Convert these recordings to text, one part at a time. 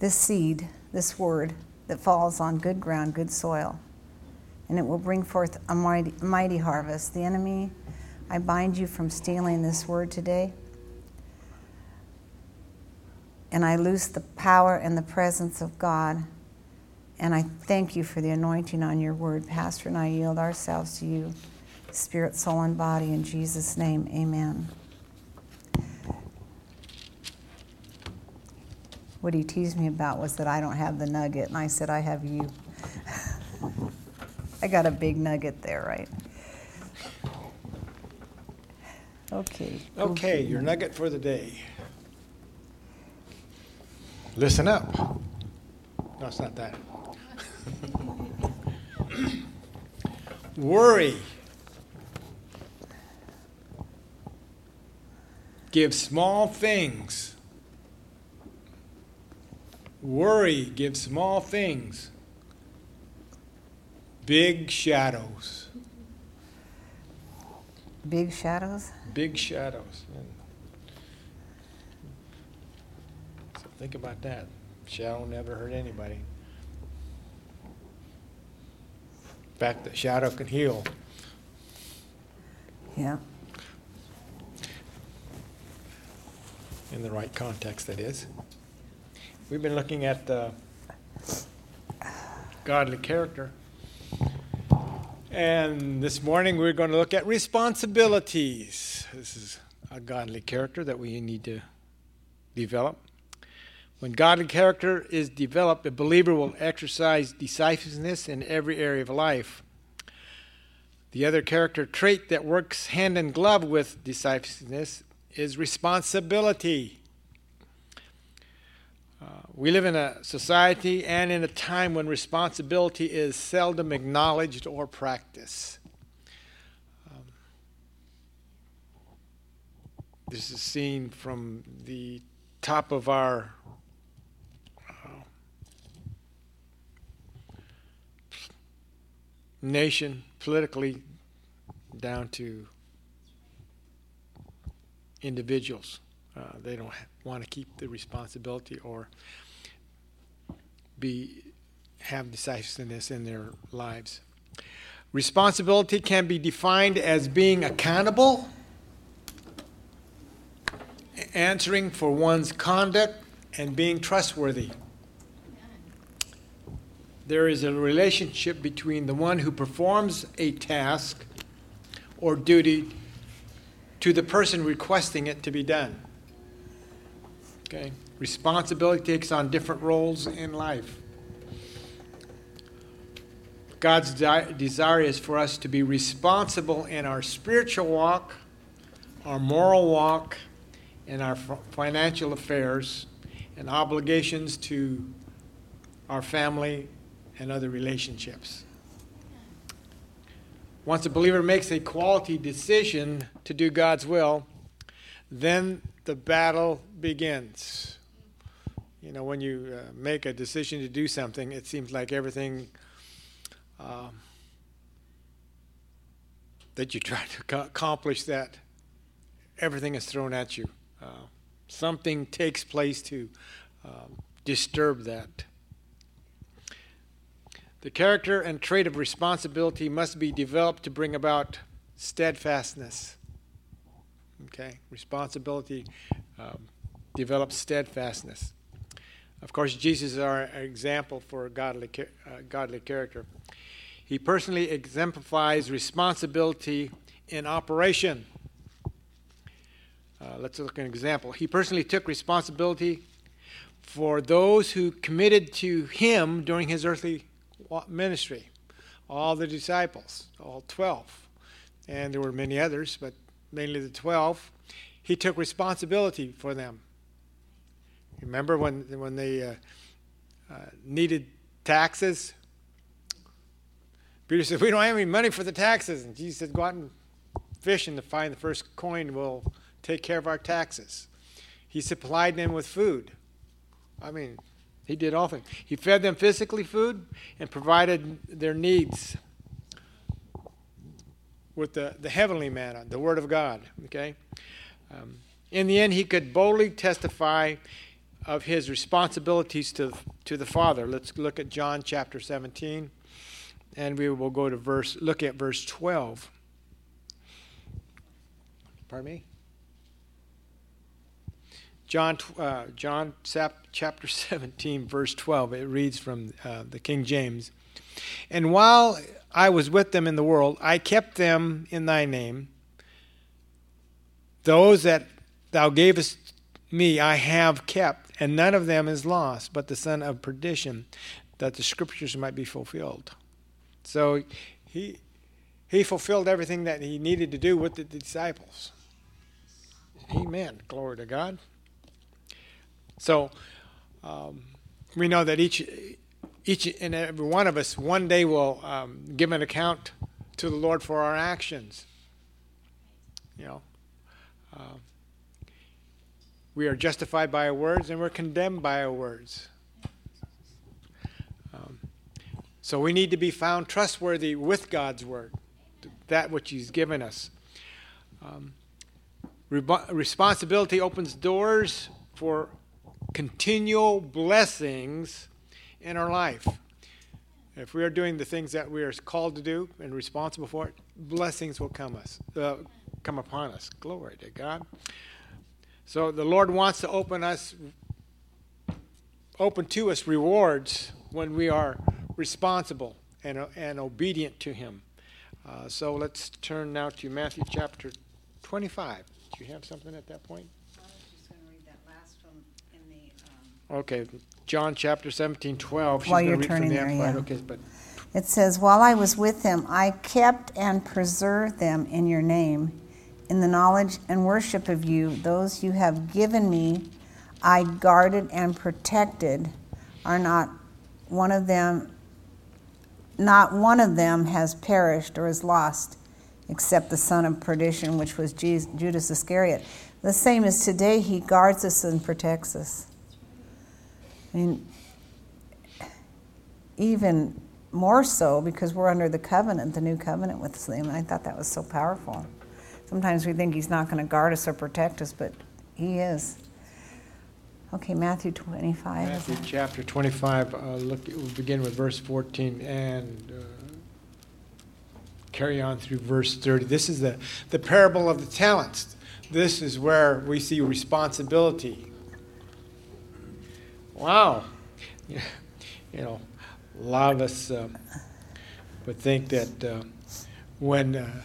this seed, this word that falls on good ground, good soil, and it will bring forth a mighty, mighty harvest. The enemy, I bind you from stealing this word today. And I loose the power and the presence of God. And I thank you for the anointing on your word. Pastor and I yield ourselves to you, spirit, soul, and body. In Jesus' name, amen. What he teased me about was that I don't have the nugget, and I said, I have you. I got a big nugget there, right? Okay. Okay, your nugget for the day. Listen up. No, it's not that. Worry. Give small things. Worry gives small things big shadows. Big shadows? Big shadows. So think about that. Shadow never hurt anybody. In fact, the shadow can heal. Yeah. In the right context, that is. We've been looking at the godly character. And this morning we're going to look at responsibilities. This is a godly character that we need to develop. When godly character is developed, a believer will exercise decisiveness in every area of life. The other character trait that works hand in glove with decisiveness is responsibility. We live in a society and in a time when responsibility is seldom acknowledged or practiced. Um, this is seen from the top of our uh, nation politically down to individuals. Uh, they don't want to keep the responsibility or be have decisiveness in their lives. Responsibility can be defined as being accountable, answering for one's conduct, and being trustworthy. There is a relationship between the one who performs a task or duty to the person requesting it to be done. Okay? Responsibility takes on different roles in life. God's desire is for us to be responsible in our spiritual walk, our moral walk, and our f- financial affairs, and obligations to our family and other relationships. Once a believer makes a quality decision to do God's will, then the battle begins. You know, when you uh, make a decision to do something, it seems like everything um, that you try to accomplish that, everything is thrown at you. Uh, something takes place to um, disturb that. The character and trait of responsibility must be developed to bring about steadfastness. Okay, responsibility um, develops steadfastness. Of course, Jesus is our example for godly, uh, godly character. He personally exemplifies responsibility in operation. Uh, let's look at an example. He personally took responsibility for those who committed to him during his earthly ministry. All the disciples, all 12. And there were many others, but mainly the 12, he took responsibility for them. Remember when, when they uh, uh, needed taxes? Peter said, We don't have any money for the taxes. And Jesus said, Go out and fish and to find the first coin We'll take care of our taxes. He supplied them with food. I mean, he did all things. He fed them physically food and provided their needs with the, the heavenly manna, the Word of God. Okay? Um, in the end, he could boldly testify of his responsibilities to, to the Father. Let's look at John chapter 17, and we will go to verse, look at verse 12. Pardon me? John, uh, John chapter 17, verse 12. It reads from uh, the King James. And while I was with them in the world, I kept them in thy name. Those that thou gavest me I have kept, and none of them is lost, but the son of perdition, that the scriptures might be fulfilled. So he he fulfilled everything that he needed to do with the disciples. Amen. Glory to God. So um, we know that each each and every one of us one day will um, give an account to the Lord for our actions. You know, uh, we are justified by our words and we're condemned by our words. Um, so we need to be found trustworthy with God's word, that which He's given us. Um, re- responsibility opens doors for continual blessings in our life. If we are doing the things that we are called to do and responsible for it, blessings will come us, uh, come upon us. Glory to God. So the Lord wants to open us, open to us rewards when we are responsible and, and obedient to Him. Uh, so let's turn now to Matthew chapter 25. Do you have something at that point? Okay, John chapter 17, 12. She's While you're turning the there, yeah. Okay, but It says, While I was with them, I kept and preserved them in your name. In the knowledge and worship of you, those you have given me, I guarded and protected. Are not one of them, not one of them has perished or is lost, except the son of perdition, which was Judas Iscariot. The same as today, he guards us and protects us. I mean, even more so because we're under the covenant, the new covenant with Him. I thought that was so powerful. Sometimes we think He's not going to guard us or protect us, but He is. Okay, Matthew 25. Matthew chapter 25. Uh, look, we'll begin with verse 14 and uh, carry on through verse 30. This is the, the parable of the talents. This is where we see responsibility Wow. You know, a lot of us uh, would think that uh, when uh,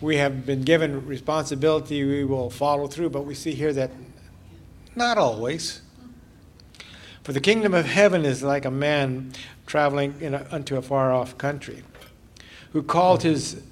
we have been given responsibility, we will follow through, but we see here that not always. For the kingdom of heaven is like a man traveling a, unto a far off country, who called his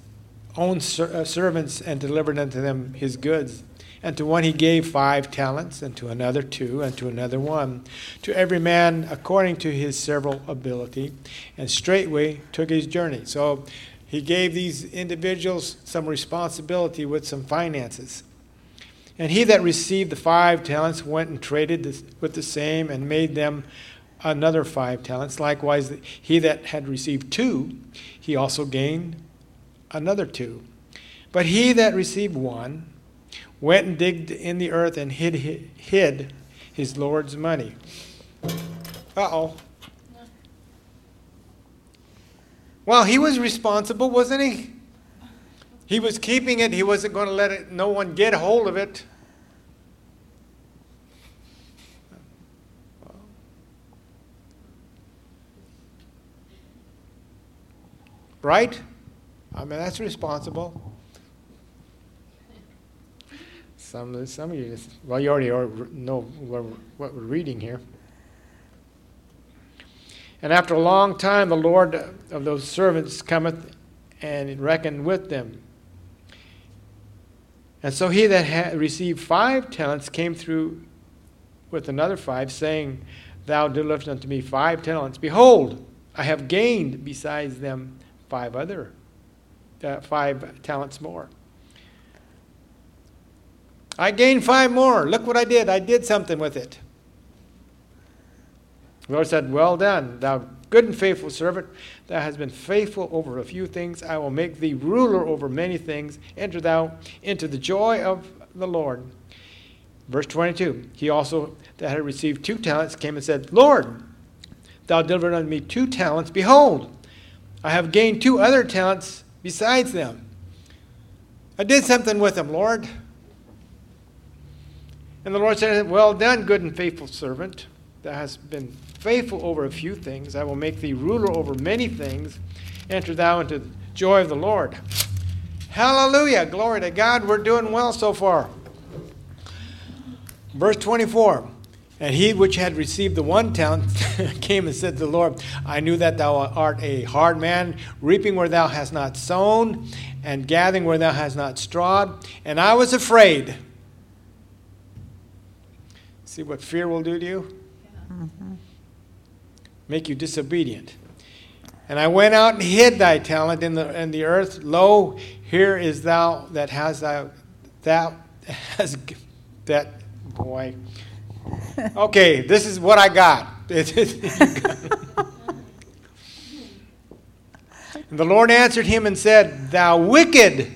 own ser- uh, servants and delivered unto them his goods. And to one he gave five talents, and to another two, and to another one, to every man according to his several ability, and straightway took his journey. So he gave these individuals some responsibility with some finances. And he that received the five talents went and traded with the same and made them another five talents. Likewise, he that had received two, he also gained another two. But he that received one, went and digged in the earth and hid, hid his Lord's money. Uh oh. Well, he was responsible, wasn't he? He was keeping it. He wasn't going to let it, no one get hold of it. Right? I mean, that's responsible. Some, some of you, well, you already know what we're reading here. And after a long time, the Lord of those servants cometh and reckoned with them. And so he that had received five talents came through with another five, saying, Thou deliverest unto me five talents. Behold, I have gained besides them five other, uh, five talents more. I gained five more. Look what I did. I did something with it. The Lord said, Well done, thou good and faithful servant. Thou hast been faithful over a few things. I will make thee ruler over many things. Enter thou into the joy of the Lord. Verse 22 He also, that had received two talents, came and said, Lord, thou delivered unto me two talents. Behold, I have gained two other talents besides them. I did something with them, Lord. And the Lord said, Well done, good and faithful servant. Thou hast been faithful over a few things. I will make thee ruler over many things. Enter thou into the joy of the Lord. Hallelujah. Glory to God. We're doing well so far. Verse 24 And he which had received the one talent came and said to the Lord, I knew that thou art a hard man, reaping where thou hast not sown, and gathering where thou hast not strawed. And I was afraid. See what fear will do to you? Mm-hmm. Make you disobedient. And I went out and hid thy talent in the, in the earth. Lo, here is thou that has thou, thou has that boy. Okay, this is what I got. and the Lord answered him and said, Thou wicked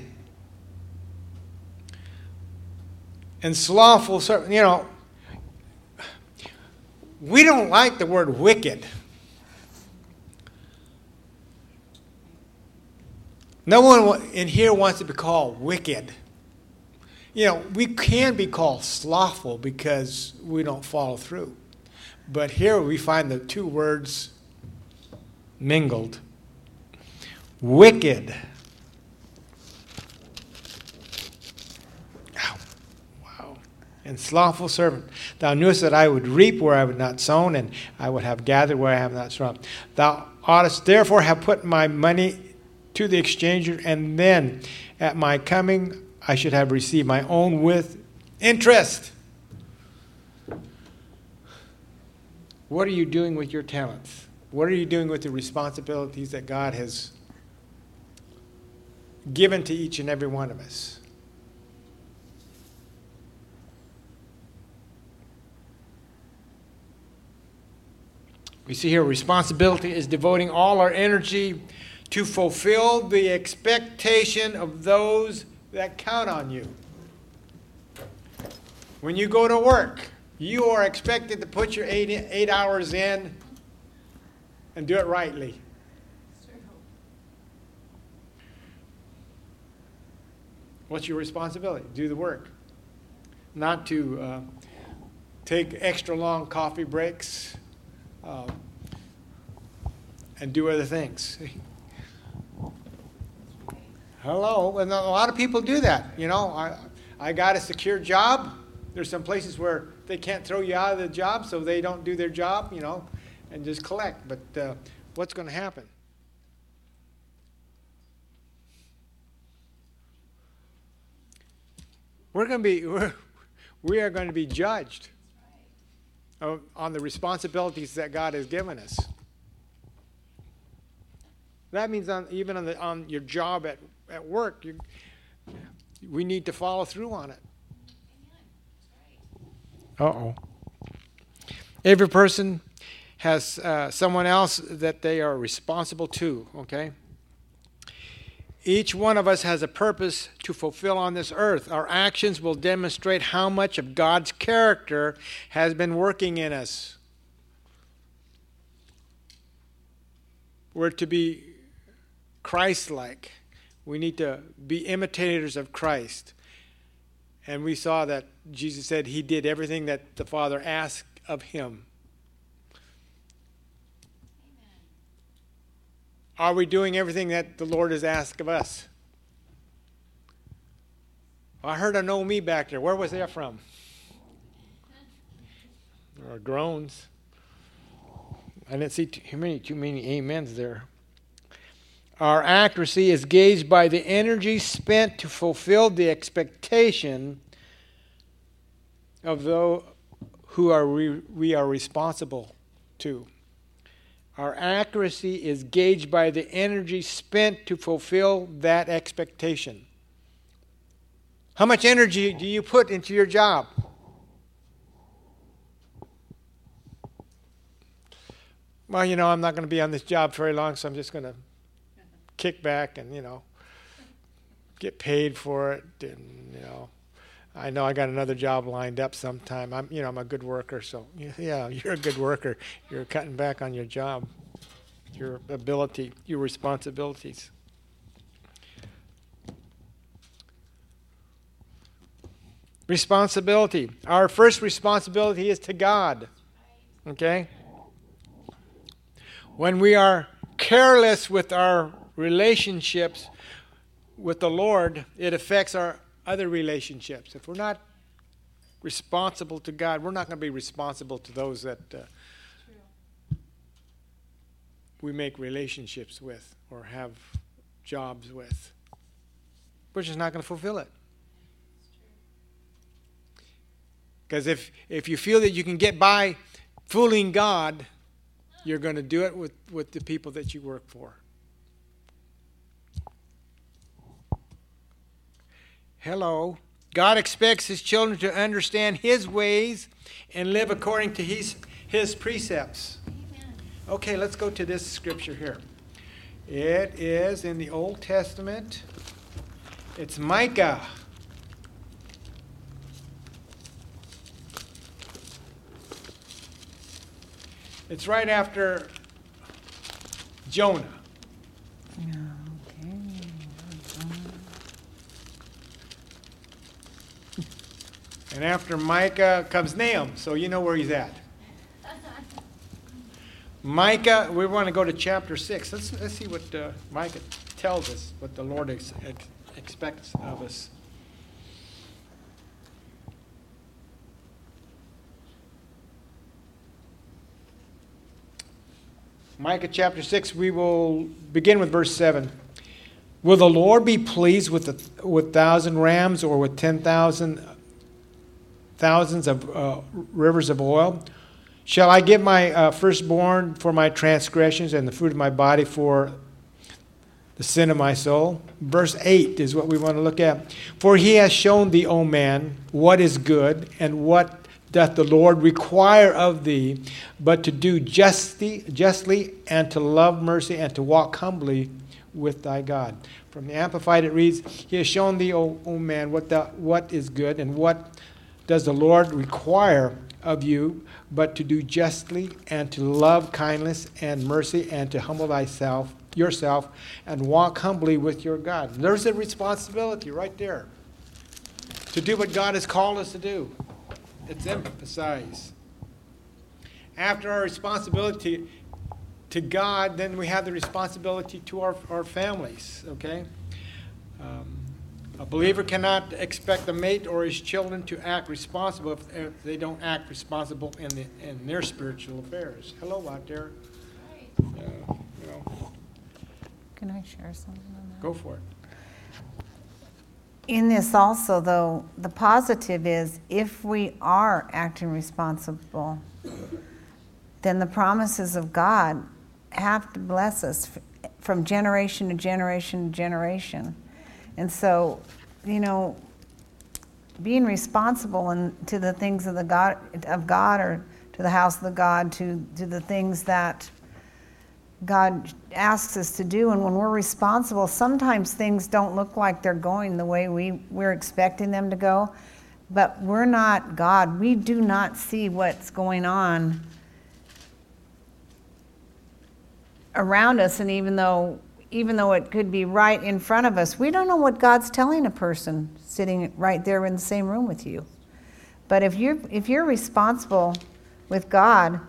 and slothful servant. You know, we don't like the word wicked. No one in here wants to be called wicked. You know, we can be called slothful because we don't follow through. But here we find the two words mingled wicked. Ow. Wow. And slothful servant. Thou knewest that I would reap where I would not sown, and I would have gathered where I have not sown. Thou oughtest therefore have put my money to the exchanger, and then at my coming I should have received my own with interest. What are you doing with your talents? What are you doing with the responsibilities that God has given to each and every one of us? We see here responsibility is devoting all our energy to fulfill the expectation of those that count on you. When you go to work, you are expected to put your eight, eight hours in and do it rightly. What's your responsibility? Do the work. Not to uh, take extra long coffee breaks uh, and do other things. Hello, and a lot of people do that. You know, I, I got a secure job. There's some places where they can't throw you out of the job, so they don't do their job, you know, and just collect. But uh, what's going to happen? We're going to be, we're, we are going to be judged on the responsibilities that God has given us. That means on, even on, the, on your job at at work. You, we need to follow through on it. Uh oh. Every person has uh, someone else that they are responsible to, okay? Each one of us has a purpose to fulfill on this earth. Our actions will demonstrate how much of God's character has been working in us. We're to be Christ like. We need to be imitators of Christ. And we saw that Jesus said he did everything that the Father asked of him. Amen. Are we doing everything that the Lord has asked of us? I heard a no me back there. Where was that from? There are groans. I didn't see too many, too many amens there. Our accuracy is gauged by the energy spent to fulfill the expectation of those who are we, we are responsible to. Our accuracy is gauged by the energy spent to fulfill that expectation. How much energy do you put into your job? Well, you know, I'm not going to be on this job very long, so I'm just going to kickback and you know get paid for it and you know I know I got another job lined up sometime. I'm, you know, I'm a good worker, so yeah, you're a good worker. You're cutting back on your job, your ability, your responsibilities. Responsibility. Our first responsibility is to God. Okay? When we are careless with our relationships with the Lord, it affects our other relationships. If we're not responsible to God, we're not going to be responsible to those that uh, we make relationships with or have jobs with. We're just not going to fulfill it. Because if, if you feel that you can get by fooling God, you're going to do it with, with the people that you work for. Hello. God expects his children to understand his ways and live according to his, his precepts. Okay, let's go to this scripture here. It is in the Old Testament. It's Micah. It's right after Jonah. And after Micah comes Nahum, so you know where he's at. Micah, we want to go to chapter 6. Let's, let's see what uh, Micah tells us, what the Lord ex- ex- expects of us. Micah chapter 6, we will begin with verse 7. Will the Lord be pleased with a with thousand rams or with ten thousand thousands of uh, rivers of oil? Shall I give my uh, firstborn for my transgressions and the fruit of my body for the sin of my soul? Verse 8 is what we want to look at. For he has shown thee, O man, what is good and what doth the Lord require of thee, but to do justly, justly and to love mercy and to walk humbly with thy God. From the Amplified, it reads, He has shown thee, O, o man, what, the, what is good and what does the Lord require of you, but to do justly and to love kindness and mercy and to humble thyself, yourself, and walk humbly with your God. There's a responsibility right there to do what God has called us to do. It's emphasized. After our responsibility to God, then we have the responsibility to our, our families, okay? Um, a believer cannot expect a mate or his children to act responsible if, if they don't act responsible in, the, in their spiritual affairs. Hello out there. Uh, you know, Can I share something on that? go for it. In this also, though, the positive is if we are acting responsible, then the promises of God have to bless us f- from generation to generation to generation. And so, you know, being responsible in, to the things of the God of God or to the house of the God, to, to the things that God asks us to do. And when we're responsible, sometimes things don't look like they're going the way we, we're expecting them to go. But we're not God. We do not see what's going on around us. And even though, even though it could be right in front of us, we don't know what God's telling a person sitting right there in the same room with you. But if you're, if you're responsible with God,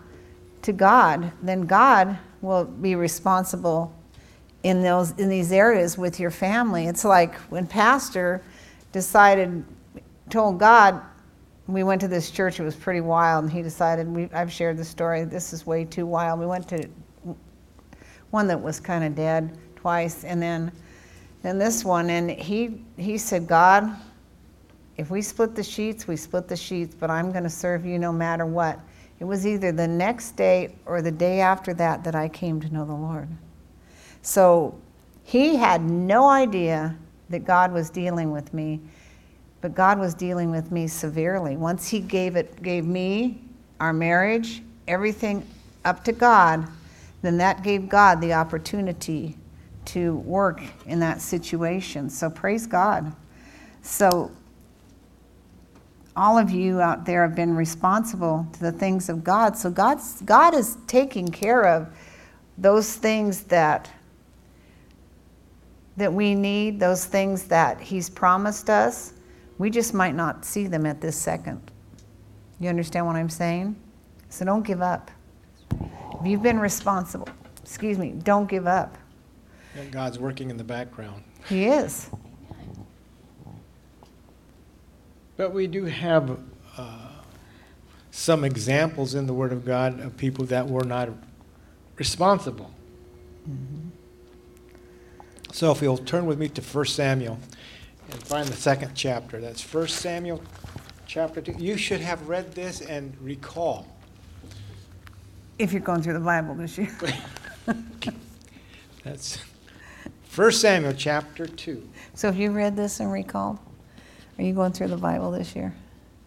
to God, then God will be responsible in those in these areas with your family. It's like when pastor decided told God we went to this church it was pretty wild and he decided we I've shared the story this is way too wild. We went to one that was kind of dead twice and then then this one and he he said God if we split the sheets we split the sheets but I'm going to serve you no matter what. It was either the next day or the day after that that I came to know the Lord. So he had no idea that God was dealing with me, but God was dealing with me severely. Once he gave it gave me our marriage, everything up to God, then that gave God the opportunity to work in that situation. So praise God. So all of you out there have been responsible to the things of God. So God's, God is taking care of those things that that we need, those things that He's promised us. We just might not see them at this second. You understand what I'm saying? So don't give up. If you've been responsible, excuse me, don't give up. And God's working in the background. He is. But we do have uh, some examples in the Word of God of people that were not responsible. Mm-hmm. So if you'll turn with me to 1 Samuel and find the second chapter. That's 1 Samuel chapter 2. You should have read this and recall. If you're going through the Bible this year. That's 1 Samuel chapter 2. So have you read this and recalled? Are you going through the Bible this year?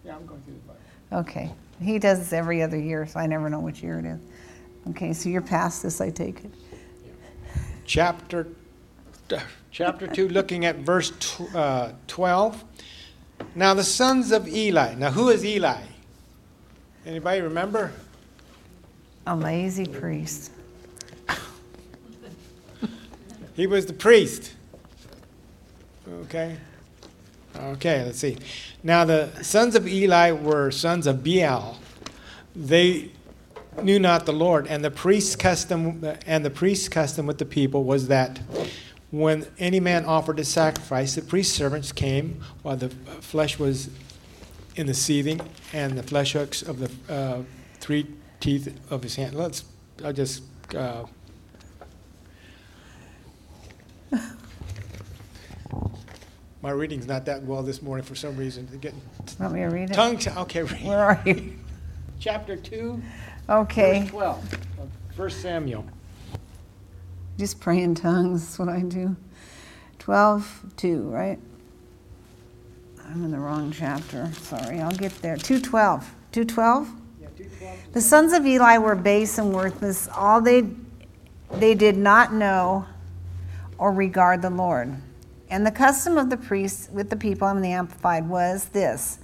Yeah, I'm going through the Bible. Okay. He does this every other year, so I never know which year it is. Okay, so you're past this, I take it. Yeah. Chapter chapter 2 looking at verse tw- uh, 12. Now the sons of Eli. Now who is Eli? Anybody remember? A lazy priest. He was the priest. Okay. Okay, let's see. Now, the sons of Eli were sons of Baal. They knew not the Lord, and the priest's custom and the priest's custom with the people was that when any man offered a sacrifice, the priest's servants came while the flesh was in the seething, and the flesh hooks of the uh, three teeth of his hand. Let's. I'll just. Uh, My reading's not that well this morning for some reason. Getting Want me to read it? tongue. T- okay, read. Where are you? Chapter two, Okay. verse twelve, of First Samuel. Just pray in tongues. That's what I do. 12, 2, right? I'm in the wrong chapter. Sorry, I'll get there. 212. 212? Yeah, two twelve. The sons of Eli were base and worthless. All they they did not know or regard the Lord. And the custom of the priests with the people in the Amplified was this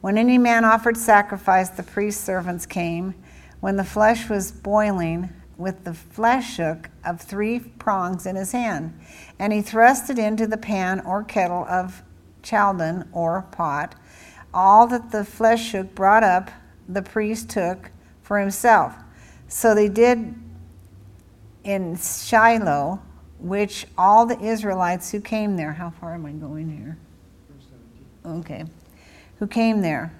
When any man offered sacrifice, the priest's servants came. When the flesh was boiling, with the flesh hook of three prongs in his hand, and he thrust it into the pan or kettle of caldron or pot. All that the flesh hook brought up, the priest took for himself. So they did in Shiloh, which all the Israelites who came there, how far am I going here? Okay, who came there.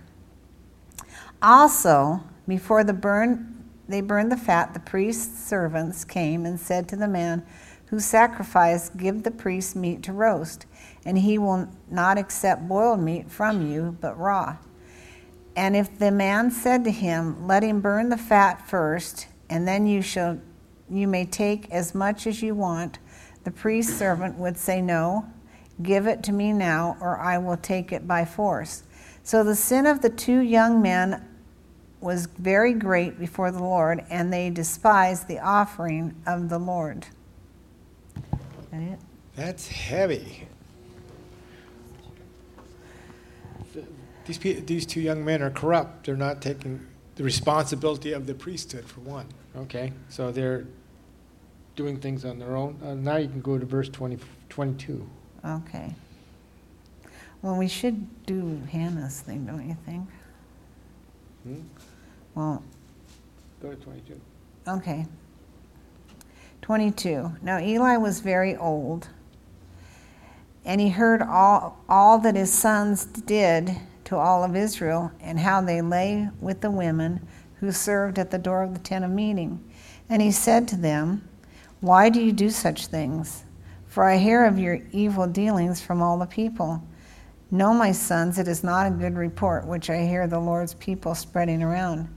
Also, before the burn, they burned the fat, the priest's servants came and said to the man who sacrificed, Give the priest meat to roast, and he will not accept boiled meat from you, but raw. And if the man said to him, Let him burn the fat first, and then you shall you may take as much as you want, the priest's servant would say, No, give it to me now, or I will take it by force. So the sin of the two young men was very great before the Lord, and they despised the offering of the Lord. That it? That's heavy. These, pe- these two young men are corrupt. They're not taking the responsibility of the priesthood, for one. Okay? So they're doing things on their own. Uh, now you can go to verse 20, 22. Okay. Well, we should do Hannah's thing, don't you think? Hmm? Well, Go to 22. okay. 22. Now Eli was very old, and he heard all, all that his sons did to all of Israel, and how they lay with the women who served at the door of the tent of meeting. And he said to them, Why do you do such things? For I hear of your evil dealings from all the people. No, my sons, it is not a good report which I hear the Lord's people spreading around.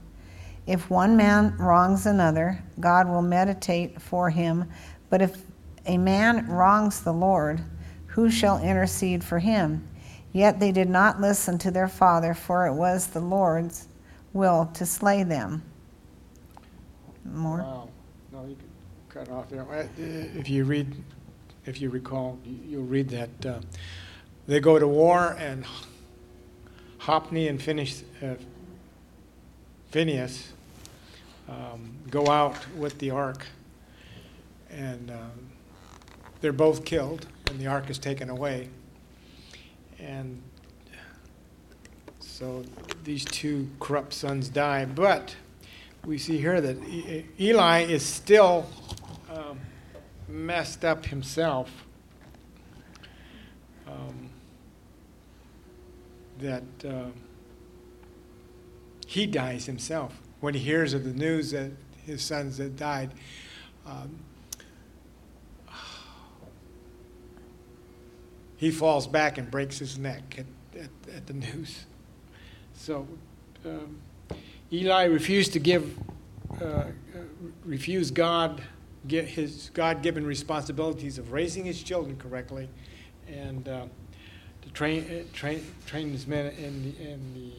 If one man wrongs another, God will meditate for him. But if a man wrongs the Lord, who shall intercede for him? Yet they did not listen to their father, for it was the Lord's will to slay them. More? Wow. Cut off there. If you read, if you recall, you- you'll read that uh, they go to war and Hophni and Phineas, uh, Phineas um, go out with the ark, and um, they're both killed, and the ark is taken away. And so these two corrupt sons die. But we see here that Eli is still messed up himself. Um, that uh, he dies himself when he hears of the news that his sons had died. Um, he falls back and breaks his neck at, at, at the news. So um, Eli refused to give, uh, uh, refused God his God-given responsibilities of raising his children correctly, and uh, to train uh, train train his men in the, in the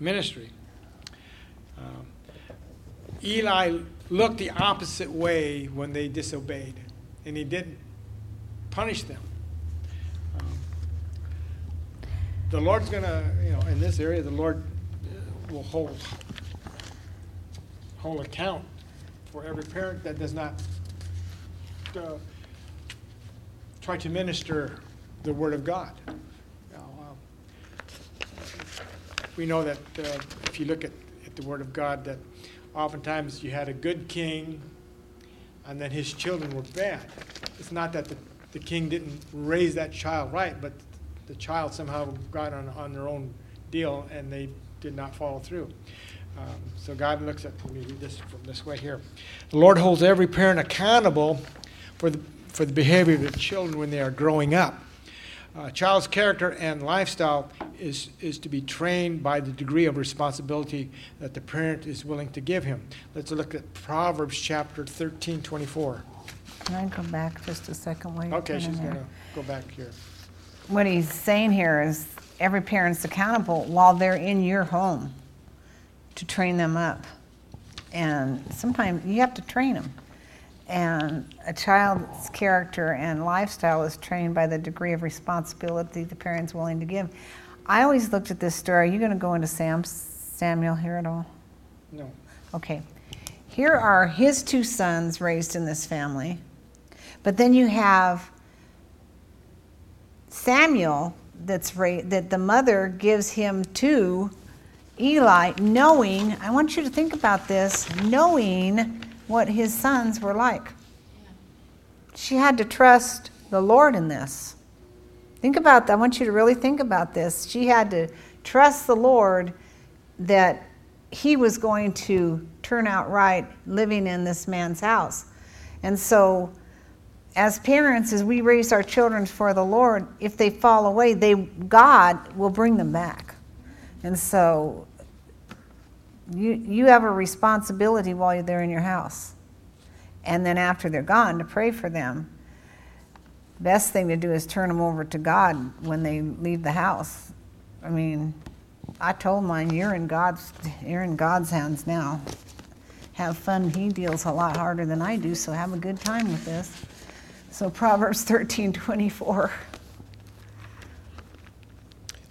ministry. Um, Eli looked the opposite way when they disobeyed, and he didn't punish them. Um, the Lord's going to, you know, in this area, the Lord uh, will hold hold account for every parent that does not uh, try to minister the Word of God. Know, um, we know that uh, if you look at, at the Word of God, that oftentimes you had a good king, and then his children were bad. It's not that the, the king didn't raise that child right, but the child somehow got on, on their own deal, and they did not follow through. Um, so God looks at, let me read this from this way here. The Lord holds every parent accountable for the, for the behavior of the children when they are growing up. A child's character and lifestyle is, is to be trained by the degree of responsibility that the parent is willing to give him. Let's look at Proverbs chapter 13, 24. Can I go back just a second? You're Okay, she's going to go back here. What he's saying here is every parent's accountable while they're in your home to train them up. And sometimes you have to train them. And a child's character and lifestyle is trained by the degree of responsibility the parent's willing to give. I always looked at this story. Are you going to go into Sam, Samuel here at all? No. Okay. Here are his two sons raised in this family. But then you have Samuel that's ra- that the mother gives him to Eli knowing, I want you to think about this, knowing what his sons were like. She had to trust the Lord in this. Think about that. I want you to really think about this. She had to trust the Lord that he was going to turn out right living in this man's house. And so, as parents, as we raise our children for the Lord, if they fall away, they God will bring them back. And so, you you have a responsibility while they're there in your house, and then after they're gone, to pray for them. Best thing to do is turn them over to God when they leave the house. I mean, I told mine, you're in God's you're in God's hands now. Have fun. He deals a lot harder than I do, so have a good time with this. So Proverbs thirteen twenty four.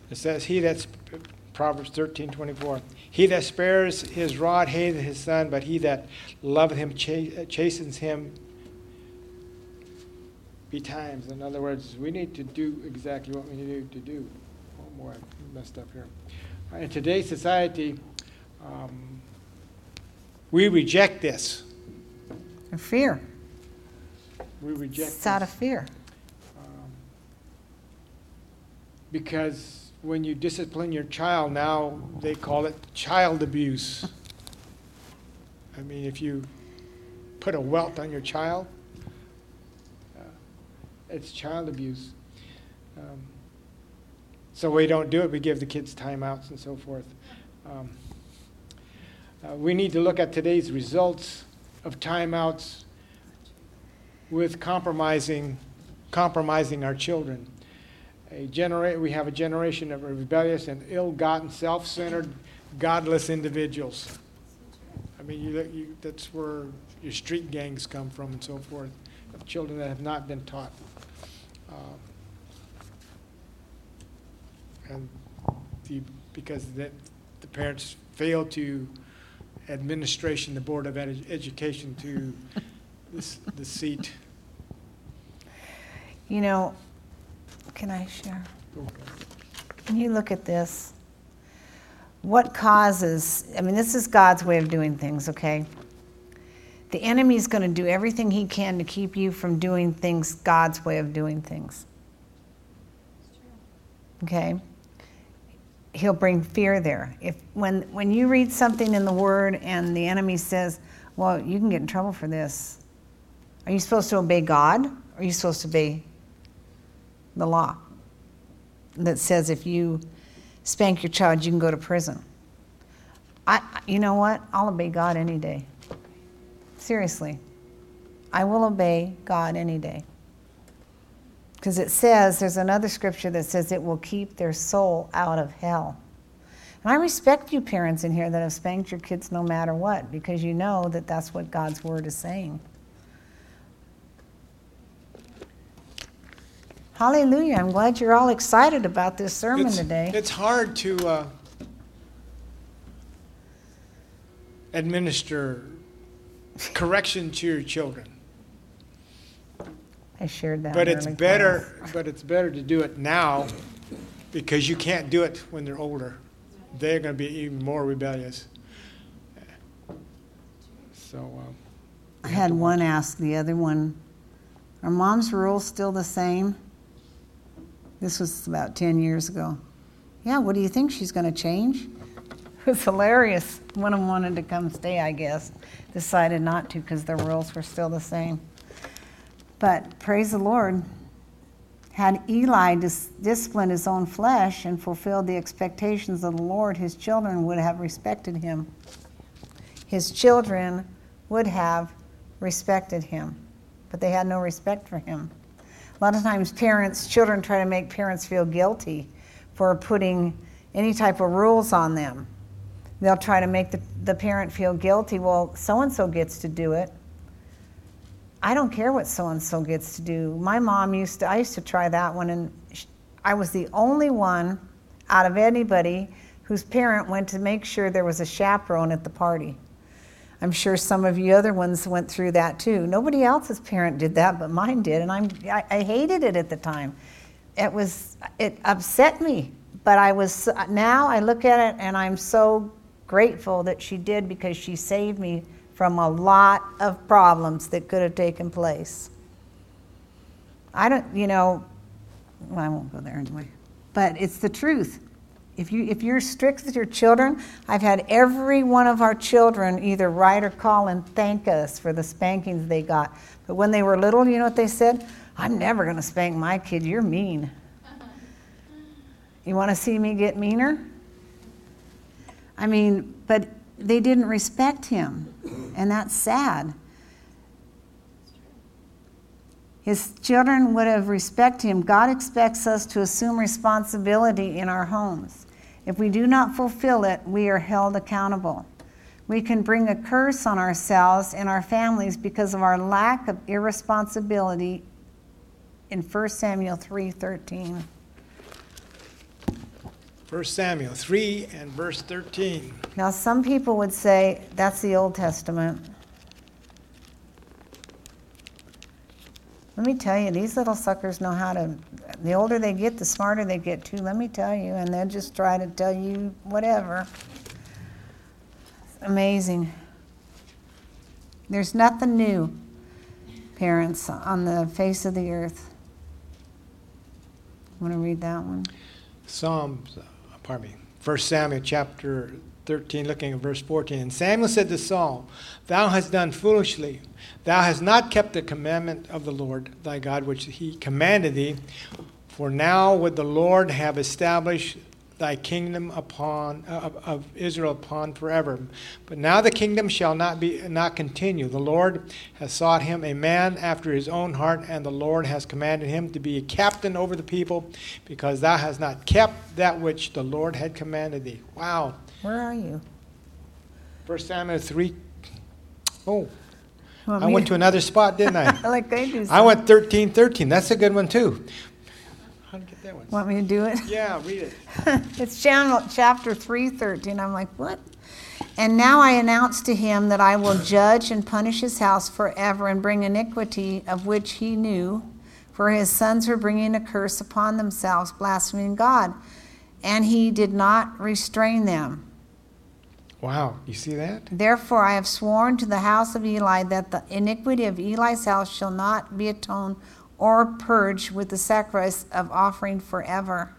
It says, He that's, Proverbs 13, 24, He that spares his rod hateth his son, but he that loveth him cha- chastens him betimes. In other words, we need to do exactly what we need to do. Oh boy, I messed up here. In today's society, um, we reject this. Fear. We reject It's out of fear. Um, Because when you discipline your child now, they call it child abuse. I mean, if you put a welt on your child, uh, it's child abuse. Um, So we don't do it, we give the kids timeouts and so forth. Um, uh, We need to look at today's results of timeouts with compromising, compromising our children. A genera- we have a generation of rebellious and ill-gotten, self-centered, godless individuals. I mean, you, you, that's where your street gangs come from and so forth, of children that have not been taught. Um, and the, because the, the parents fail to administration, the Board of Edu- Education to this, the seat. You know, can I share? Can you look at this, what causes, I mean, this is God's way of doing things, okay? The enemy's going to do everything he can to keep you from doing things God's way of doing things. Okay? He'll bring fear there. If when when you read something in the word and the enemy says, "Well, you can get in trouble for this." Are you supposed to obey God or are you supposed to obey the law that says if you spank your child, you can go to prison? I, you know what? I'll obey God any day. Seriously. I will obey God any day. Because it says, there's another scripture that says it will keep their soul out of hell. And I respect you parents in here that have spanked your kids no matter what, because you know that that's what God's word is saying. Hallelujah. I'm glad you're all excited about this sermon It's- today. It's hard to uh, administer correction to your children. I shared that. But it's better, class. but it's better to do it now because you can't do it when they're older. They're going to be even more rebellious. So, um, I had one ask the other one, Are mom's rules still the same? This was about 10 years ago. Yeah, what do you think? She's going to change? It was hilarious. One of them wanted to come stay, I guess. Decided not to because the rules were still the same. But praise the Lord. Had Eli dis- disciplined his own flesh and fulfilled the expectations of the Lord, his children would have respected him. His children would have respected him, but they had no respect for him. A lot of times, parents, children try to make parents feel guilty for putting any type of rules on them. They'll try to make the, the parent feel guilty. Well, so and so gets to do it. I don't care what so and so gets to do. My mom used to, I used to try that one, and I was the only one out of anybody whose parent went to make sure there was a chaperone at the party. I'm sure some of you other ones went through that too. Nobody else's parent did that, but mine did, and I'm, I, I hated it at the time. It was, it upset me, but I was, now I look at it and I'm so grateful that she did because she saved me from a lot of problems that could have taken place. I don't, you know, well, I won't go there anyway, but it's the truth. If, you, if you're strict with your children, I've had every one of our children either write or call and thank us for the spankings they got. But when they were little, you know what they said? I'm never going to spank my kid. You're mean. You want to see me get meaner? I mean, but they didn't respect him, and that's sad. His children would have respected him. God expects us to assume responsibility in our homes. If we do not fulfill it, we are held accountable. We can bring a curse on ourselves and our families because of our lack of irresponsibility in 1 Samuel 3:13. 1 Samuel 3 and verse 13. Now some people would say that's the Old Testament. Let me tell you, these little suckers know how to. The older they get, the smarter they get too. Let me tell you, and they'll just try to tell you whatever. It's amazing. There's nothing new, parents, on the face of the earth. Want to read that one? Psalms, uh, pardon me, First Samuel chapter 13, looking at verse 14. And Samuel said to Saul, Thou hast done foolishly. Thou hast not kept the commandment of the Lord thy God, which he commanded thee. For now would the Lord have established thy kingdom upon uh, of, Israel upon forever. But now the kingdom shall not be not continue. The Lord has sought him a man after his own heart, and the Lord has commanded him to be a captain over the people, because thou hast not kept that which the Lord had commanded thee. Wow. Where are you? First Samuel three. Oh, want I me went to another spot, didn't I? like they do. I went thirteen thirteen. That's a good one too. how to get that one? Want me to do it? Yeah, read it. it's channel, chapter 313. I'm like, what? And now I announce to him that I will judge and punish his house forever and bring iniquity of which he knew, for his sons were bringing a curse upon themselves, blaspheming God. And he did not restrain them. Wow, you see that? Therefore, I have sworn to the house of Eli that the iniquity of Eli's house shall not be atoned or purged with the sacrifice of offering forever.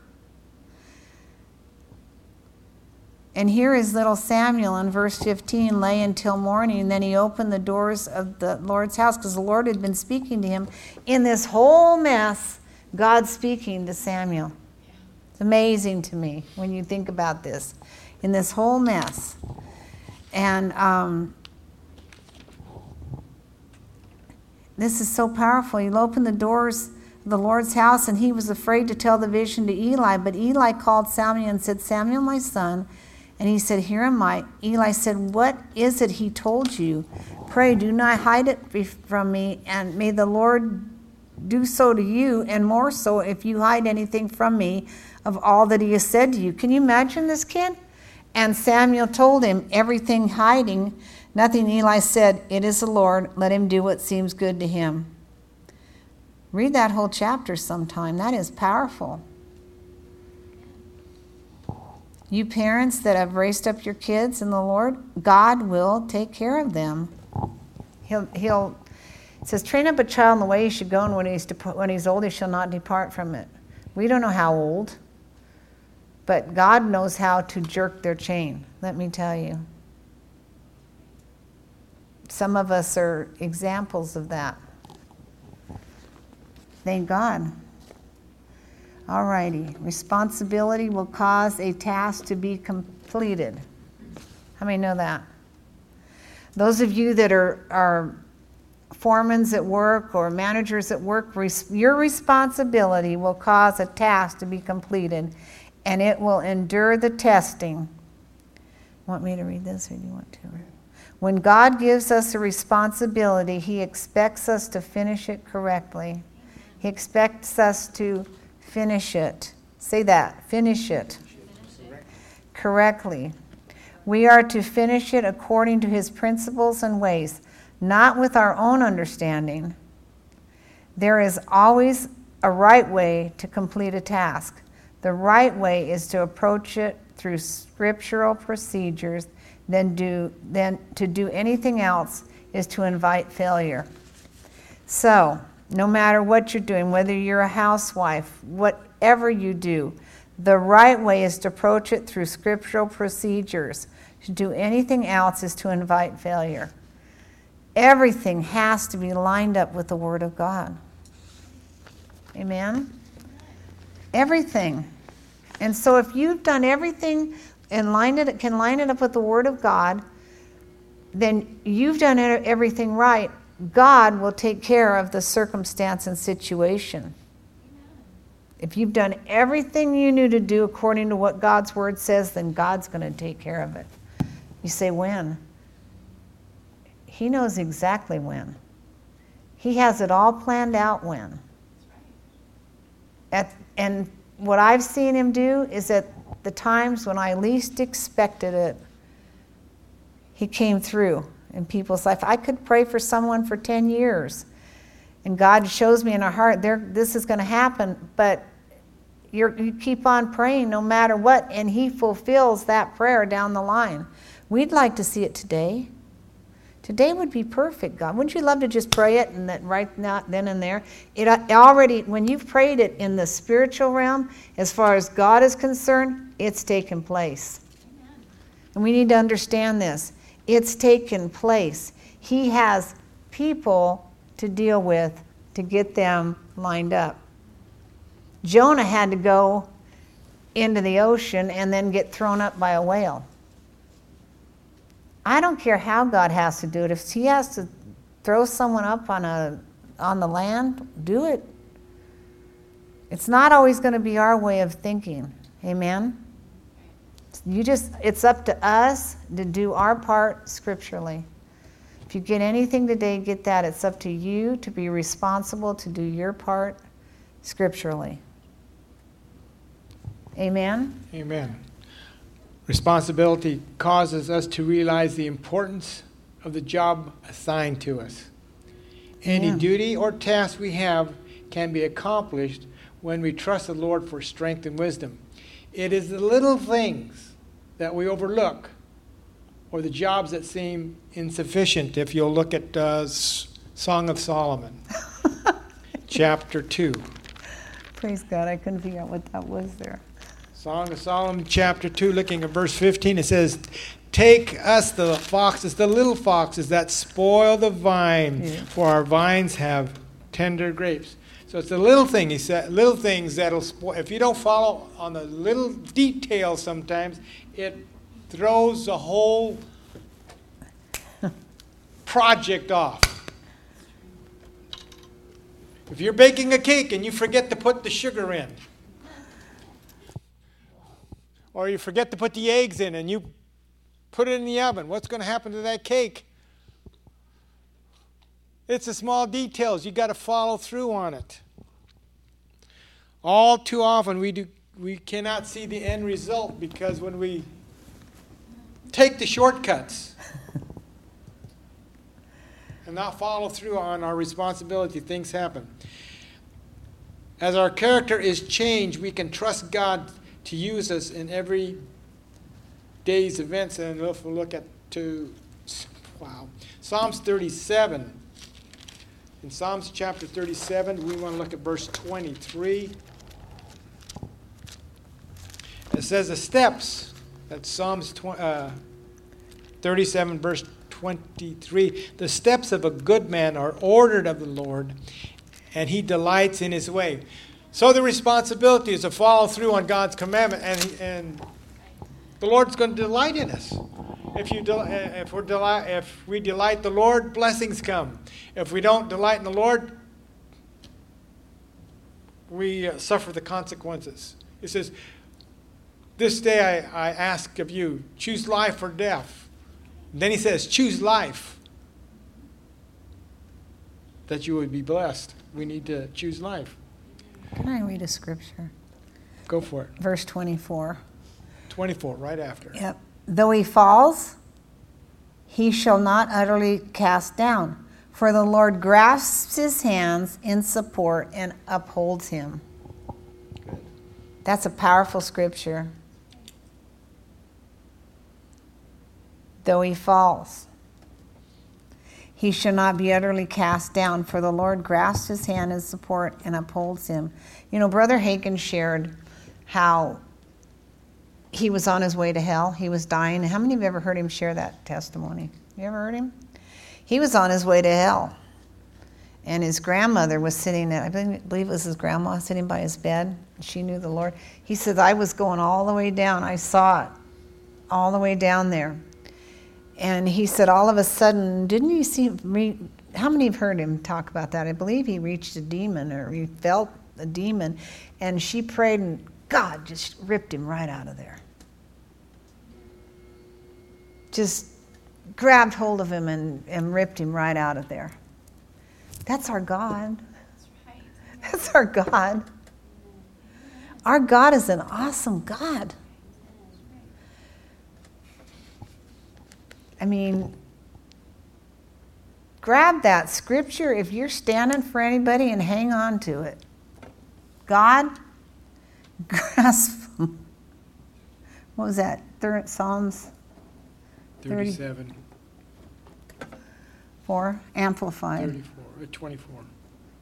And here is little Samuel in verse 15 lay until morning. Then he opened the doors of the Lord's house because the Lord had been speaking to him. In this whole mess, God speaking to Samuel. It's amazing to me when you think about this. In this whole mess. And um, this is so powerful. He'll open the doors of the Lord's house, and he was afraid to tell the vision to Eli. But Eli called Samuel and said, Samuel, my son. And he said, Here am I. Eli said, What is it he told you? Pray, do not hide it from me, and may the Lord do so to you, and more so if you hide anything from me of all that he has said to you. Can you imagine this kid? And Samuel told him everything hiding Nothing Eli said, It is the Lord, let him do what seems good to him. Read that whole chapter sometime. That is powerful. You parents that have raised up your kids in the Lord, God will take care of them. He'll, he'll says, train up a child in the way he should go, and when he's, when he's old, he shall not depart from it. We don't know how old, but God knows how to jerk their chain, let me tell you. Some of us are examples of that. Thank God. All righty. Responsibility will cause a task to be completed. How many know that? Those of you that are, are foremans at work or managers at work, your responsibility will cause a task to be completed and it will endure the testing. Want me to read this or do you want to? When God gives us a responsibility, He expects us to finish it correctly. He expects us to finish it. Say that finish it correctly. We are to finish it according to His principles and ways, not with our own understanding. There is always a right way to complete a task. The right way is to approach it through scriptural procedures than, do, to do anything else is to invite failure. So, no matter what you're doing, whether you're a housewife, whatever you do, the right way is to approach it through scriptural procedures. To do anything else is to invite failure. Everything has to be lined up with the Word of God. Amen? Everything. And so if you've done everything and line it, can line it up with the Word of God, then you've done everything right. God will take care of the circumstance and situation. If you've done everything you knew to do according to what God's Word says, then God's going to take care of it. You say, when? He knows exactly when. He has it all planned out when. At, and what I've seen him do is that the times when I least expected it, He came through in people's life. I could pray for someone for 10 years, and God shows me in our heart, this is going to happen, but you keep on praying no matter what, and He fulfills that prayer down the line. We'd like to see it today. Today would be perfect, God. Wouldn't you love to just pray it and that right now, then and there? It uh, already, when you've prayed it in the spiritual realm, as far as God is concerned, it's taken place. And we need to understand this. It's taken place. He has people to deal with to get them lined up. Jonah had to go into the ocean and then get thrown up by a whale. I don't care how God has to do it. If He has to throw someone up on, a, on the land, do it. It's not always going to be our way of thinking. Amen? You just, it's up to us to do our part scripturally. If you get anything today, get that. It's up to you to be responsible to do your part scripturally. Amen? Amen. Responsibility causes us to realize the importance of the job assigned to us. Any Yeah. duty or task we have can be accomplished when we trust the Lord for strength and wisdom. It is the little things that we overlook or the jobs that seem insufficient. If you'll look at uh, Song of Solomon, chapter 2. Praise God, I couldn't figure out what that was there. Song of Solomon, chapter 2, looking at verse 15, it says, Take us the foxes, the little foxes that spoil the vine, Yeah. for our vines have tender grapes. So it's the little thing, he said, little things that'll spoil. If you don't follow on the little details sometimes, it throws the whole project off. If you're baking a cake and you forget to put the sugar in, or you forget to put the eggs in and you put it in the oven, what's going to happen to that cake? It's the small details. You got to follow through on it. All too often we do we cannot see the end result because when we take the shortcuts and not follow through on our responsibility, things happen. As our character is changed, we can trust God to use us in every day's events. And if we look at to wow, Psalms 37. In Psalms chapter 37, we want to look at verse 23. It says the steps. That's Psalms tw- uh, 37, verse 23. The steps of a good man are ordered of the Lord, and he delights in his way. So the responsibility is to follow through on God's commandment, and, and the Lord's going to delight in us. If, you del- uh, if, we're deli- if we delight the Lord, blessings come. If we don't delight in the Lord, we uh, suffer the consequences. It says, This day I, I ask of you, choose life or death. then he says, Choose life that you would be blessed. We need to choose life. Can I read a scripture? Go for it. Verse 24. 24, right after. Yep. Though he falls, he shall not utterly cast down, for the Lord grasps his hands in support and upholds him. Good. That's a powerful scripture. Though he falls, he shall not be utterly cast down, for the Lord grasps his hand in support and upholds him. You know, Brother Hagin shared how he was on his way to hell. He was dying. How many of you ever heard him share that testimony? You ever heard him? He was on his way to hell. And his grandmother was sitting, I believe it was his grandma sitting by his bed. She knew the Lord. He said, I was going all the way down. I saw it all the way down there. And he said, all of a sudden, didn't you see, re- how many have heard him talk about that? I believe he reached a demon or he felt a demon. And she prayed, and God just ripped him right out of there. Just grabbed hold of him and, and ripped him right out of there. That's our God. That's our God. Our God is an awesome God. I mean, grab that scripture if you're standing for anybody and hang on to it. God, grasp them. What was that? Third Psalms 37, 4, amplified. 34, uh, 24,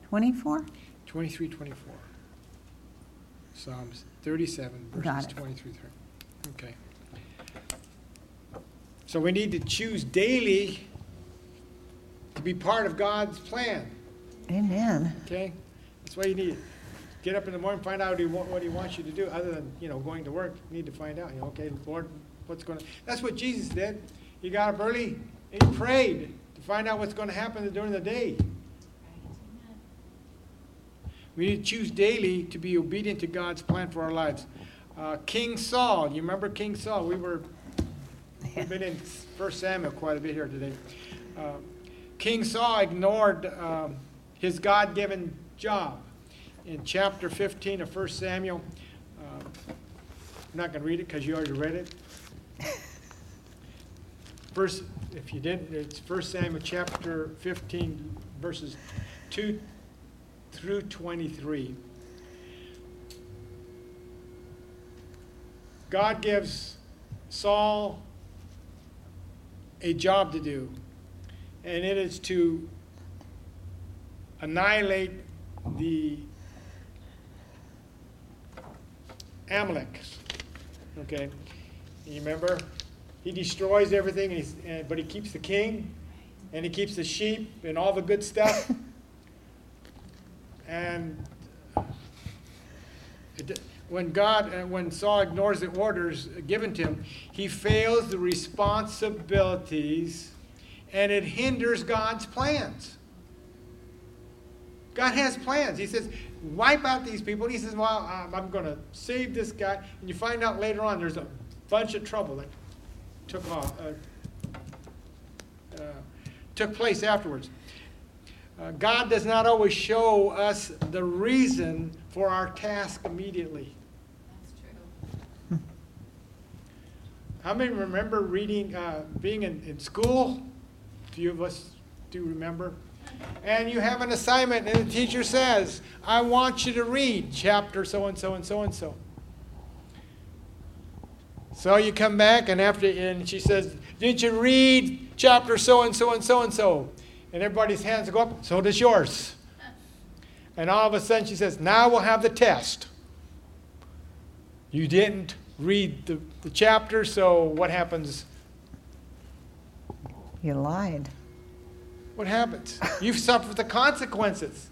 24? 23, 24. Psalms 37, Got verses it. 23. Okay. So we need to choose daily to be part of God's plan. Amen. Okay? That's why you need it. Get up in the morning, find out what he, wa- what he wants you to do, other than, you know, going to work. You need to find out, you know, okay, Lord, what's going to, that's what Jesus did. He got up early and he prayed to find out what's going to happen during the day. We need to choose daily to be obedient to God's plan for our lives. Uh, King Saul, you remember King Saul? We were, we've been in First Samuel quite a bit here today. Uh, King Saul ignored um, his God-given job. In chapter 15 of 1 Samuel, uh, I'm not going to read it because you already read it. First, if you didn't, it's 1 Samuel chapter 15, verses 2 through 23. God gives Saul a job to do, and it is to annihilate the Amaleks. Okay, you remember? He destroys everything, and he's, and, but he keeps the king, and he keeps the sheep and all the good stuff. and it, when God, uh, when Saul ignores the orders given to him, he fails the responsibilities, and it hinders God's plans. God has plans. He says, wipe out these people. he says, well, I'm going to save this guy. And you find out later on there's a bunch of trouble that took, off, uh, uh, took place afterwards. Uh, God does not always show us the reason for our task immediately. That's true. How many remember reading, uh, being in, in school? A few of us do remember. And you have an assignment, and the teacher says, I want you to read chapter so and so and so and so. So you come back, and after, and she says, Did you read chapter so and so and so and so? And everybody's hands go up, so does yours. And all of a sudden she says, Now we'll have the test. You didn't read the, the chapter, so what happens? You lied. What happens? You've suffered the consequences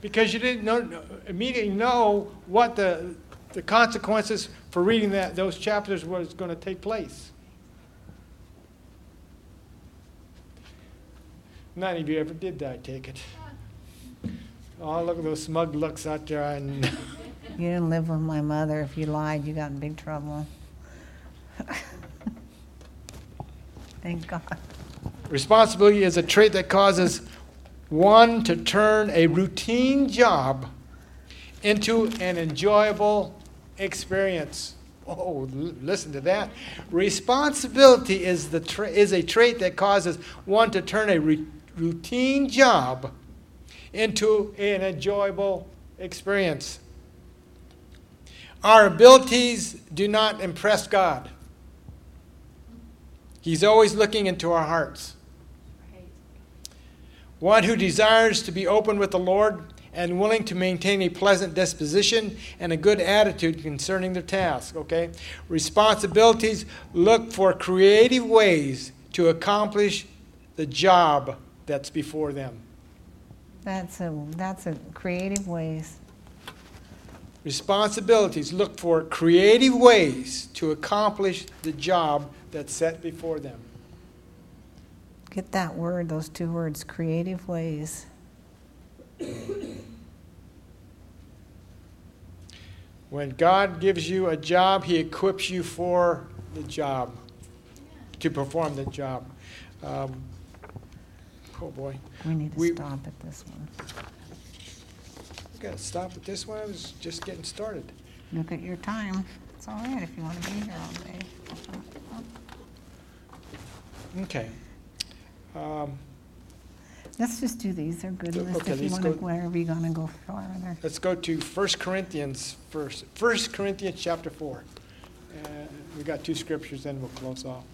because you didn't know, immediately know what the, the consequences for reading that, those chapters was going to take place. None of you ever did that, I take it. Oh, look at those smug looks out there. And You didn't live with my mother. If you lied, you got in big trouble. Thank God. responsibility is a trait that causes one to turn a routine job into an enjoyable experience. Oh, l- listen to that. Responsibility is, the tra- is a trait that causes one to turn a ru- routine job into an enjoyable experience. Our abilities do not impress God. He's always looking into our hearts. One who desires to be open with the Lord and willing to maintain a pleasant disposition and a good attitude concerning their task, okay? Responsibilities look for creative ways to accomplish the job that's before them. That's a that's a creative ways. Responsibilities look for creative ways to accomplish the job that's set before them. Get that word, those two words, creative ways. When God gives you a job, He equips you for the job, to perform the job. Um, oh boy, We need to We- stop at this one. We got to stop at this one. I was just getting started. Look at your time. It's all right if you want to be here all day. Okay. Um, Let's just do these. They're good lists Okay, if you let's want to, go- wherever you're going to go farther. let's go to 1 Corinthians first. 1 Corinthians chapter 4. Uh, we got two scriptures, then we'll close off.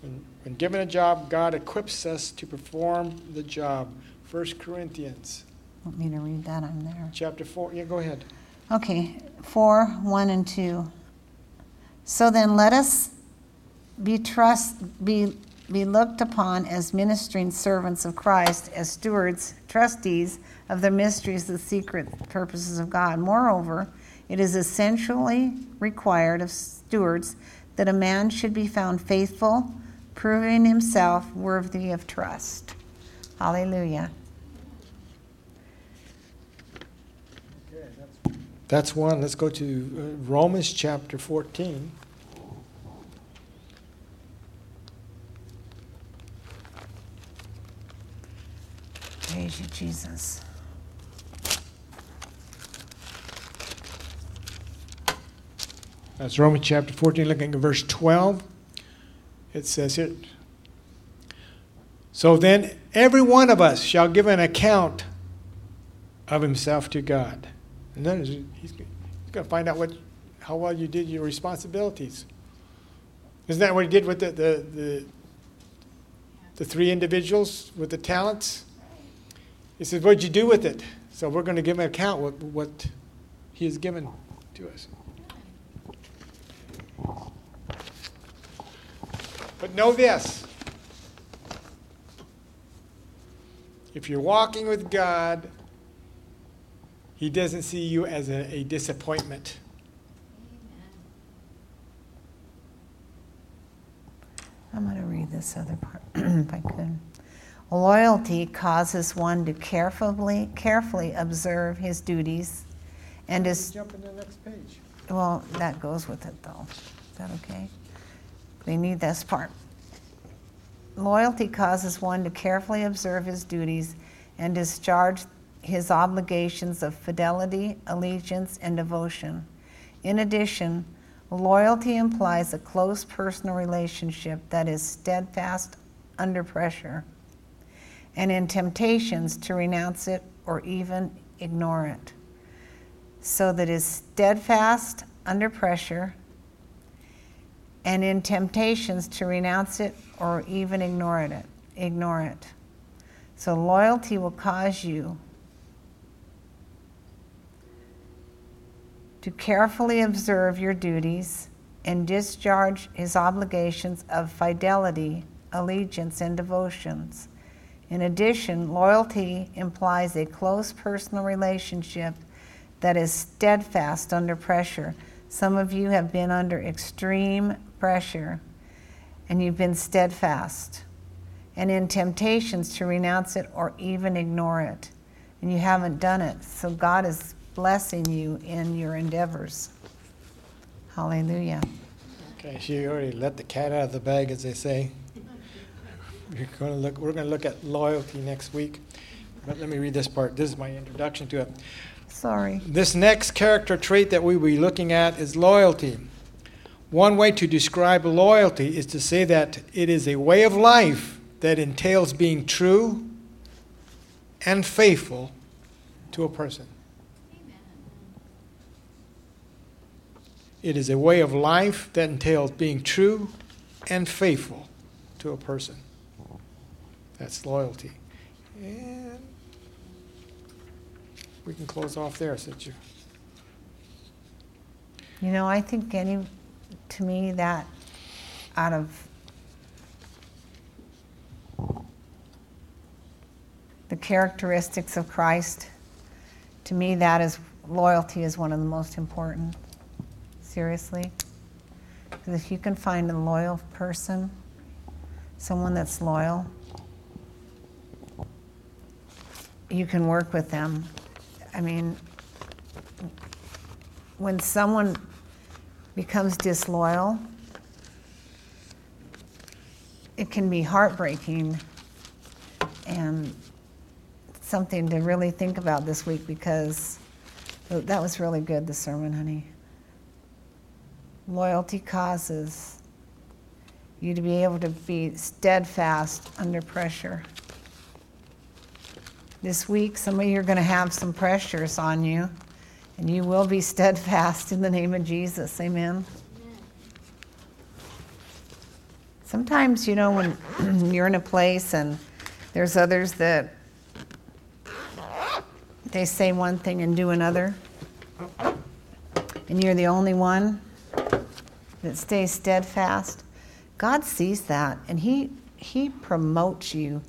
When, when given a job, God equips us to perform the job. 1 Corinthians Want me to read that? I'm there. chapter 4. Yeah, go ahead. Okay, 4, 1 and 2. So then let us be trust be be looked upon as ministering servants of Christ, as stewards, trustees of the mysteries, the secret purposes of God. Moreover, it is essentially required of stewards that a man should be found faithful, proving himself worthy of trust. Hallelujah. That's one. Let's go to uh, Romans chapter 14. Praise you, Jesus. That's Romans chapter 14, looking at verse 12. It says it. So then, every one of us shall give an account of himself to God. And then he's, he's going to find out what, how well you did your responsibilities. Isn't that what he did with the, the, the, the three individuals with the talents? He says, What'd you do with it? So we're going to give an account what, what he has given to us. But know this if you're walking with God, He doesn't see you as a, a disappointment. I'm going to read this other part if I could. Loyalty causes one to carefully, carefully observe his duties and is. Jump the next page. Well, that goes with it though. Is that okay? They need this part. Loyalty causes one to carefully observe his duties and discharge his obligations of fidelity, allegiance, and devotion. In addition, loyalty implies a close personal relationship that is steadfast under pressure and in temptations to renounce it or even ignore it. So that is steadfast under pressure and in temptations to renounce it or even ignore it. Ignore it. So loyalty will cause you to carefully observe your duties and discharge his obligations of fidelity, allegiance, and devotions. In addition, loyalty implies a close personal relationship that is steadfast under pressure. Some of you have been under extreme pressure and you've been steadfast and in temptations to renounce it or even ignore it. And you haven't done it. So God is blessing you in your endeavors. Hallelujah. Okay, she already let the cat out of the bag, as they say. We're going to look, we're going to look at loyalty next week. But let me read this part. This is my introduction to it. Sorry. This next character trait that we will be looking at is loyalty. One way to describe loyalty is to say that it is a way of life that entails being true and faithful to a person. It is a way of life that entails being true and faithful to a person. That's loyalty. And we can close off there, since you. You know, I think any, to me, that out of the characteristics of Christ, to me, that is loyalty is one of the most important. Seriously. Because if you can find a loyal person, someone that's loyal, you can work with them. I mean, when someone becomes disloyal, it can be heartbreaking and something to really think about this week because that was really good, the sermon, honey. Loyalty causes you to be able to be steadfast under pressure. This week, some of you are going to have some pressures on you, and you will be steadfast in the name of Jesus. Amen. Sometimes, you know, when you're in a place and there's others that they say one thing and do another, and you're the only one that stays steadfast. God sees that and he he promotes you.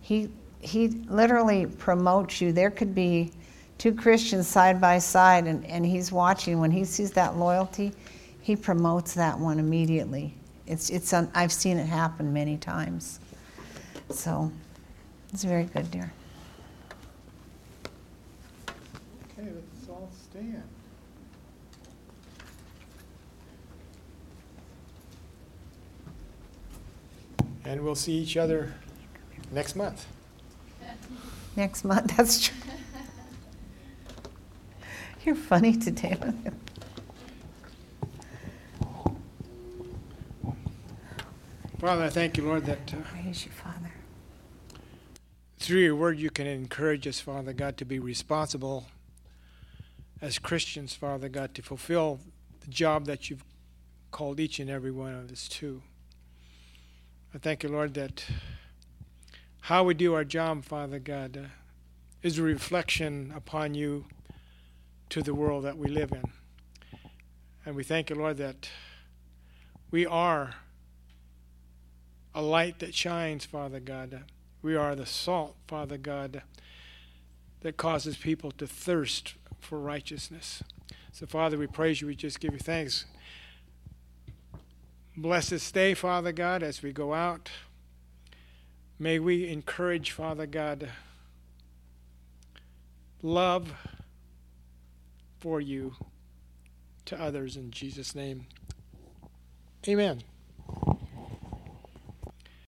He he literally promotes you. There could be two Christians side by side and, and he's watching. When he sees that loyalty, he promotes that one immediately. It's it's un, I've seen it happen many times. So it's very good, dear. Okay, let's all stand. And we'll see each other next month. Next month, that's true. You're funny today. Father, I thank you, Lord, that. Uh, Praise you, Father. Through your word, you can encourage us, Father God, to be responsible as Christians, Father God, to fulfill the job that you've called each and every one of us to. I thank you, Lord, that how we do our job, Father God, uh, is a reflection upon you to the world that we live in. And we thank you, Lord, that we are a light that shines, Father God. We are the salt, Father God, that causes people to thirst for righteousness. So, Father, we praise you. We just give you thanks. Bless this day, Father God, as we go out. May we encourage, Father God, love for you to others in Jesus' name. Amen.